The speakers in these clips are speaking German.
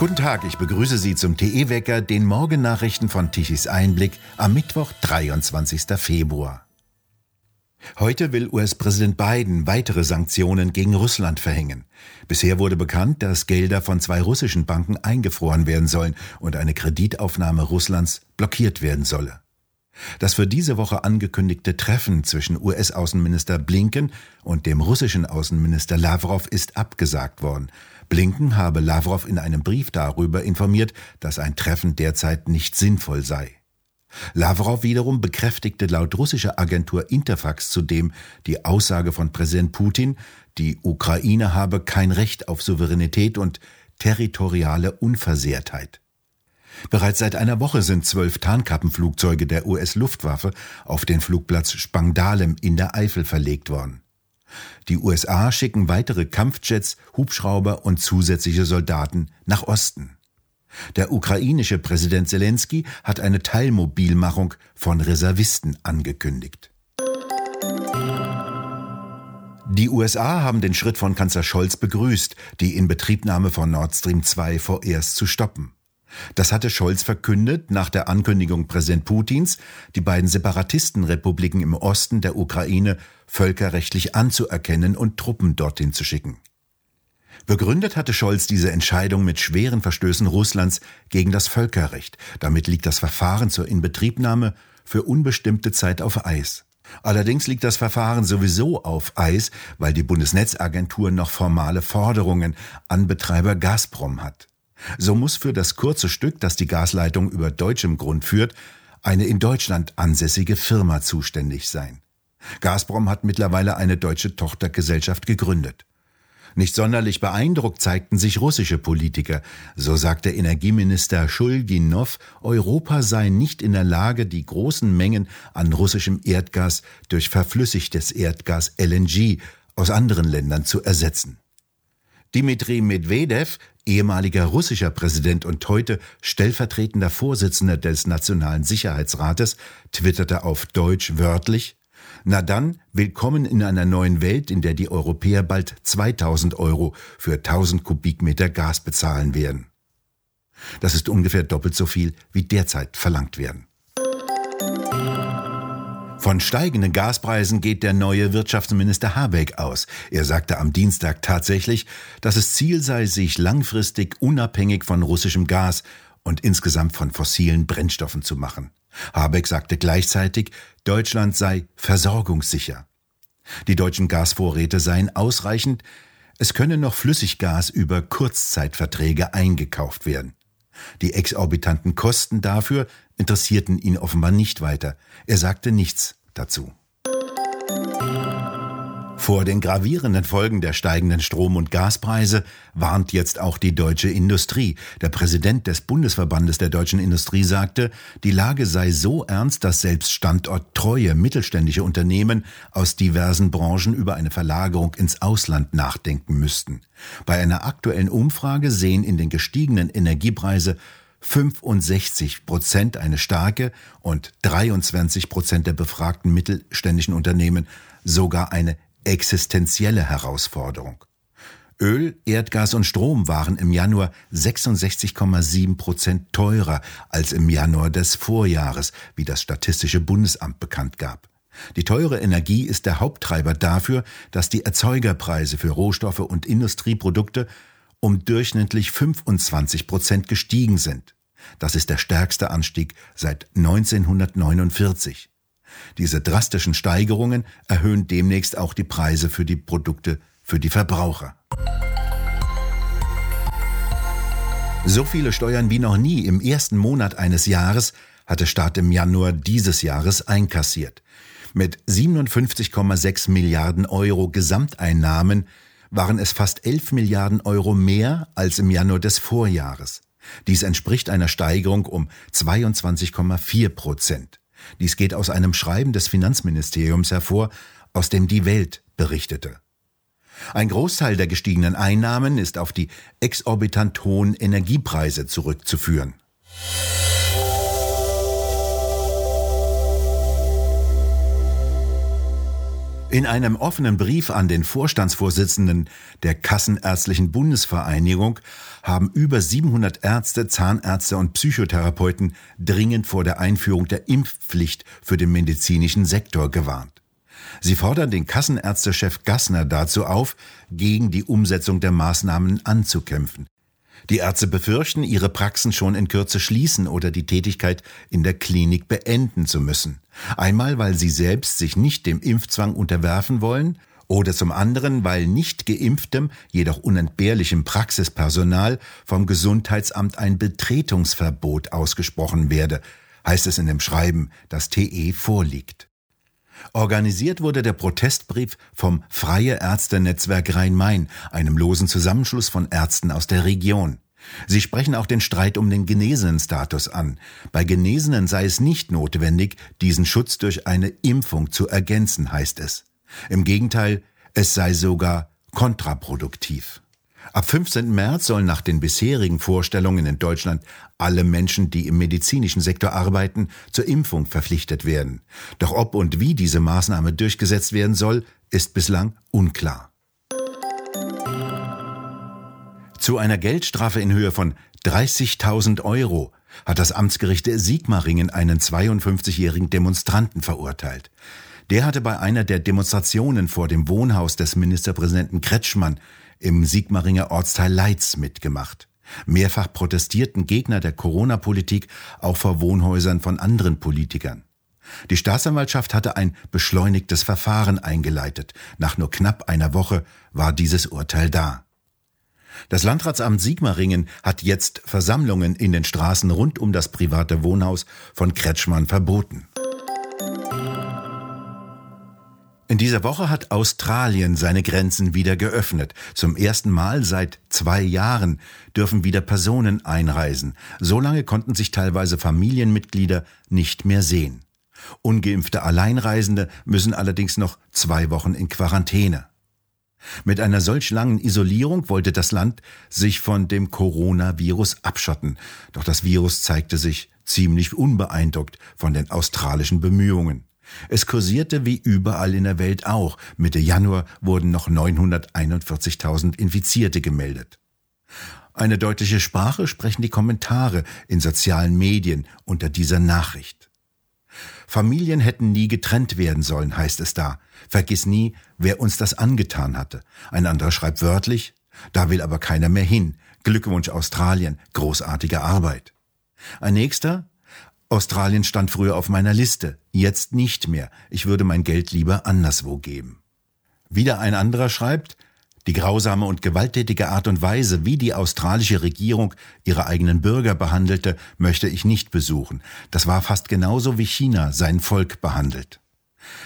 Guten Tag, ich begrüße Sie zum TE-Wecker, den Morgennachrichten von Tichys Einblick am Mittwoch, 23. Februar. Heute will US-Präsident Biden weitere Sanktionen gegen Russland verhängen. Bisher wurde bekannt, dass Gelder von zwei russischen Banken eingefroren werden sollen und eine Kreditaufnahme Russlands blockiert werden solle. Das für diese Woche angekündigte Treffen zwischen US-Außenminister Blinken und dem russischen Außenminister Lavrov ist abgesagt worden. Blinken habe Lavrov in einem Brief darüber informiert, dass ein Treffen derzeit nicht sinnvoll sei. Lavrov wiederum bekräftigte laut russischer Agentur Interfax zudem die Aussage von Präsident Putin, die Ukraine habe kein Recht auf Souveränität und territoriale Unversehrtheit. Bereits seit einer Woche sind zwölf Tarnkappenflugzeuge der US-Luftwaffe auf den Flugplatz Spangdalem in der Eifel verlegt worden. Die USA schicken weitere Kampfjets, Hubschrauber und zusätzliche Soldaten nach Osten. Der ukrainische Präsident Zelensky hat eine Teilmobilmachung von Reservisten angekündigt. Die USA haben den Schritt von Kanzler Scholz begrüßt, die Inbetriebnahme von Nord Stream 2 vorerst zu stoppen. Das hatte Scholz verkündet nach der Ankündigung Präsident Putins, die beiden Separatistenrepubliken im Osten der Ukraine völkerrechtlich anzuerkennen und Truppen dorthin zu schicken. Begründet hatte Scholz diese Entscheidung mit schweren Verstößen Russlands gegen das Völkerrecht. Damit liegt das Verfahren zur Inbetriebnahme für unbestimmte Zeit auf Eis. Allerdings liegt das Verfahren sowieso auf Eis, weil die Bundesnetzagentur noch formale Forderungen an Betreiber Gazprom hat. So muss für das kurze Stück, das die Gasleitung über deutschem Grund führt, eine in Deutschland ansässige Firma zuständig sein. Gazprom hat mittlerweile eine deutsche Tochtergesellschaft gegründet. Nicht sonderlich beeindruckt zeigten sich russische Politiker. So sagte Energieminister Schulginov, Europa sei nicht in der Lage, die großen Mengen an russischem Erdgas durch verflüssigtes Erdgas LNG aus anderen Ländern zu ersetzen. Dmitri Medvedev, ehemaliger russischer Präsident und heute stellvertretender Vorsitzender des Nationalen Sicherheitsrates, twitterte auf Deutsch wörtlich Na dann, willkommen in einer neuen Welt, in der die Europäer bald 2000 Euro für 1000 Kubikmeter Gas bezahlen werden. Das ist ungefähr doppelt so viel, wie derzeit verlangt werden. Von steigenden Gaspreisen geht der neue Wirtschaftsminister Habeck aus. Er sagte am Dienstag tatsächlich, dass es Ziel sei, sich langfristig unabhängig von russischem Gas und insgesamt von fossilen Brennstoffen zu machen. Habeck sagte gleichzeitig, Deutschland sei versorgungssicher. Die deutschen Gasvorräte seien ausreichend, es könne noch Flüssiggas über Kurzzeitverträge eingekauft werden. Die exorbitanten Kosten dafür interessierten ihn offenbar nicht weiter. Er sagte nichts dazu. Vor den gravierenden Folgen der steigenden Strom- und Gaspreise warnt jetzt auch die deutsche Industrie. Der Präsident des Bundesverbandes der deutschen Industrie sagte, die Lage sei so ernst, dass selbst standorttreue mittelständische Unternehmen aus diversen Branchen über eine Verlagerung ins Ausland nachdenken müssten. Bei einer aktuellen Umfrage sehen in den gestiegenen Energiepreise 65 Prozent eine starke und 23 Prozent der befragten mittelständischen Unternehmen sogar eine existenzielle Herausforderung. Öl, Erdgas und Strom waren im Januar 66,7 Prozent teurer als im Januar des Vorjahres, wie das Statistische Bundesamt bekannt gab. Die teure Energie ist der Haupttreiber dafür, dass die Erzeugerpreise für Rohstoffe und Industrieprodukte um durchschnittlich 25 Prozent gestiegen sind. Das ist der stärkste Anstieg seit 1949. Diese drastischen Steigerungen erhöhen demnächst auch die Preise für die Produkte für die Verbraucher. So viele Steuern wie noch nie im ersten Monat eines Jahres hat der Staat im Januar dieses Jahres einkassiert. Mit 57,6 Milliarden Euro Gesamteinnahmen waren es fast 11 Milliarden Euro mehr als im Januar des Vorjahres. Dies entspricht einer Steigerung um 22,4 Prozent. Dies geht aus einem Schreiben des Finanzministeriums hervor, aus dem die Welt berichtete. Ein Großteil der gestiegenen Einnahmen ist auf die exorbitant hohen Energiepreise zurückzuführen. In einem offenen Brief an den Vorstandsvorsitzenden der Kassenärztlichen Bundesvereinigung haben über 700 Ärzte, Zahnärzte und Psychotherapeuten dringend vor der Einführung der Impfpflicht für den medizinischen Sektor gewarnt. Sie fordern den Kassenärztechef Gassner dazu auf, gegen die Umsetzung der Maßnahmen anzukämpfen. Die Ärzte befürchten, ihre Praxen schon in Kürze schließen oder die Tätigkeit in der Klinik beenden zu müssen. Einmal, weil sie selbst sich nicht dem Impfzwang unterwerfen wollen oder zum anderen, weil nicht geimpftem, jedoch unentbehrlichem Praxispersonal vom Gesundheitsamt ein Betretungsverbot ausgesprochen werde, heißt es in dem Schreiben, das TE vorliegt. Organisiert wurde der Protestbrief vom Freie Ärztenetzwerk Rhein-Main, einem losen Zusammenschluss von Ärzten aus der Region. Sie sprechen auch den Streit um den Genesenenstatus an. Bei Genesenen sei es nicht notwendig, diesen Schutz durch eine Impfung zu ergänzen, heißt es. Im Gegenteil, es sei sogar kontraproduktiv. Ab 15. März sollen nach den bisherigen Vorstellungen in Deutschland alle Menschen, die im medizinischen Sektor arbeiten, zur Impfung verpflichtet werden. Doch ob und wie diese Maßnahme durchgesetzt werden soll, ist bislang unklar. Zu einer Geldstrafe in Höhe von 30.000 Euro hat das Amtsgericht Sigmaringen einen 52-jährigen Demonstranten verurteilt. Der hatte bei einer der Demonstrationen vor dem Wohnhaus des Ministerpräsidenten Kretschmann im Sigmaringer Ortsteil Leitz mitgemacht. Mehrfach protestierten Gegner der Corona-Politik auch vor Wohnhäusern von anderen Politikern. Die Staatsanwaltschaft hatte ein beschleunigtes Verfahren eingeleitet. Nach nur knapp einer Woche war dieses Urteil da. Das Landratsamt Sigmaringen hat jetzt Versammlungen in den Straßen rund um das private Wohnhaus von Kretschmann verboten. In dieser Woche hat Australien seine Grenzen wieder geöffnet. Zum ersten Mal seit zwei Jahren dürfen wieder Personen einreisen. So lange konnten sich teilweise Familienmitglieder nicht mehr sehen. Ungeimpfte Alleinreisende müssen allerdings noch zwei Wochen in Quarantäne. Mit einer solch langen Isolierung wollte das Land sich von dem Coronavirus abschotten. Doch das Virus zeigte sich ziemlich unbeeindruckt von den australischen Bemühungen. Es kursierte wie überall in der Welt auch. Mitte Januar wurden noch 941.000 Infizierte gemeldet. Eine deutliche Sprache sprechen die Kommentare in sozialen Medien unter dieser Nachricht. Familien hätten nie getrennt werden sollen, heißt es da. Vergiss nie, wer uns das angetan hatte. Ein anderer schreibt wörtlich, da will aber keiner mehr hin. Glückwunsch Australien, großartige Arbeit. Ein nächster, Australien stand früher auf meiner Liste, jetzt nicht mehr. Ich würde mein Geld lieber anderswo geben. Wieder ein anderer schreibt, die grausame und gewalttätige Art und Weise, wie die australische Regierung ihre eigenen Bürger behandelte, möchte ich nicht besuchen. Das war fast genauso wie China sein Volk behandelt.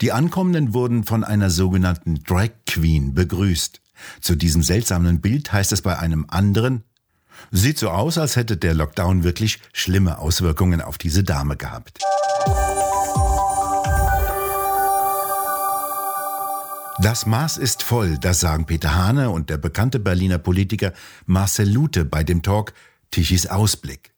Die Ankommenden wurden von einer sogenannten Drag Queen begrüßt. Zu diesem seltsamen Bild heißt es bei einem anderen, Sieht so aus, als hätte der Lockdown wirklich schlimme Auswirkungen auf diese Dame gehabt. Das Maß ist voll, das sagen Peter Hane und der bekannte Berliner Politiker Marcel Lute bei dem Talk Tichys Ausblick.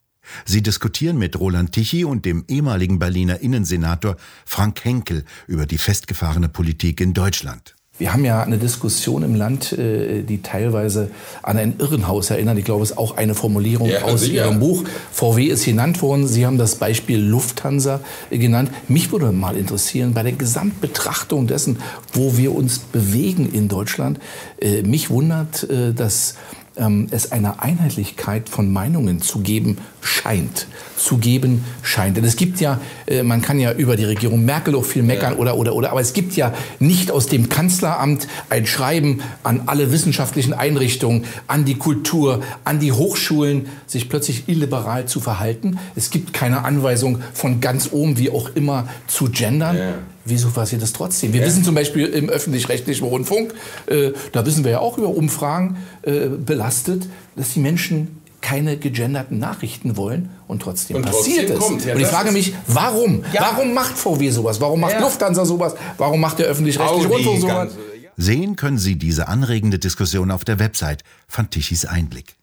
Sie diskutieren mit Roland Tichy und dem ehemaligen Berliner Innensenator Frank Henkel über die festgefahrene Politik in Deutschland. Wir haben ja eine Diskussion im Land, äh, die teilweise an ein Irrenhaus erinnert. Ich glaube, es ist auch eine Formulierung ja, aus sicher. Ihrem Buch. VW ist genannt worden. Sie haben das Beispiel Lufthansa äh, genannt. Mich würde mal interessieren, bei der Gesamtbetrachtung dessen, wo wir uns bewegen in Deutschland, äh, mich wundert, dass ähm, es eine Einheitlichkeit von Meinungen zu geben scheint. Zu geben scheint. Denn es gibt ja, äh, man kann ja über die Regierung Merkel auch viel meckern ja. oder, oder, oder, aber es gibt ja nicht aus dem Kanzleramt ein Schreiben an alle wissenschaftlichen Einrichtungen, an die Kultur, an die Hochschulen, sich plötzlich illiberal zu verhalten. Es gibt keine Anweisung von ganz oben, wie auch immer, zu gendern. Ja. Wieso passiert das trotzdem? Wir ja. wissen zum Beispiel im öffentlich-rechtlichen Rundfunk, äh, da wissen wir ja auch über Umfragen äh, belastet, dass die Menschen keine gegenderten Nachrichten wollen und trotzdem und passiert trotzdem es. Ja, und ich frage mich, warum? Ja. Warum macht VW sowas? Warum macht Lufthansa sowas? Warum macht der öffentlich-rechtliche Rundfunk sowas? Sehen können Sie diese anregende Diskussion auf der Website von Tichys Einblick.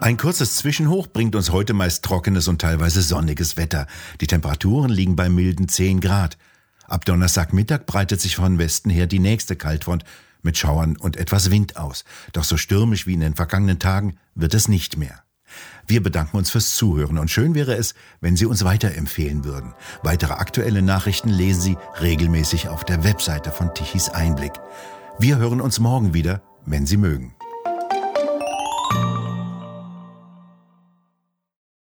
Ein kurzes Zwischenhoch bringt uns heute meist trockenes und teilweise sonniges Wetter. Die Temperaturen liegen bei milden 10 Grad. Ab Donnerstagmittag breitet sich von Westen her die nächste Kaltfront mit Schauern und etwas Wind aus. Doch so stürmisch wie in den vergangenen Tagen wird es nicht mehr. Wir bedanken uns fürs Zuhören und schön wäre es, wenn Sie uns weiterempfehlen würden. Weitere aktuelle Nachrichten lesen Sie regelmäßig auf der Webseite von Tichys Einblick. Wir hören uns morgen wieder, wenn Sie mögen.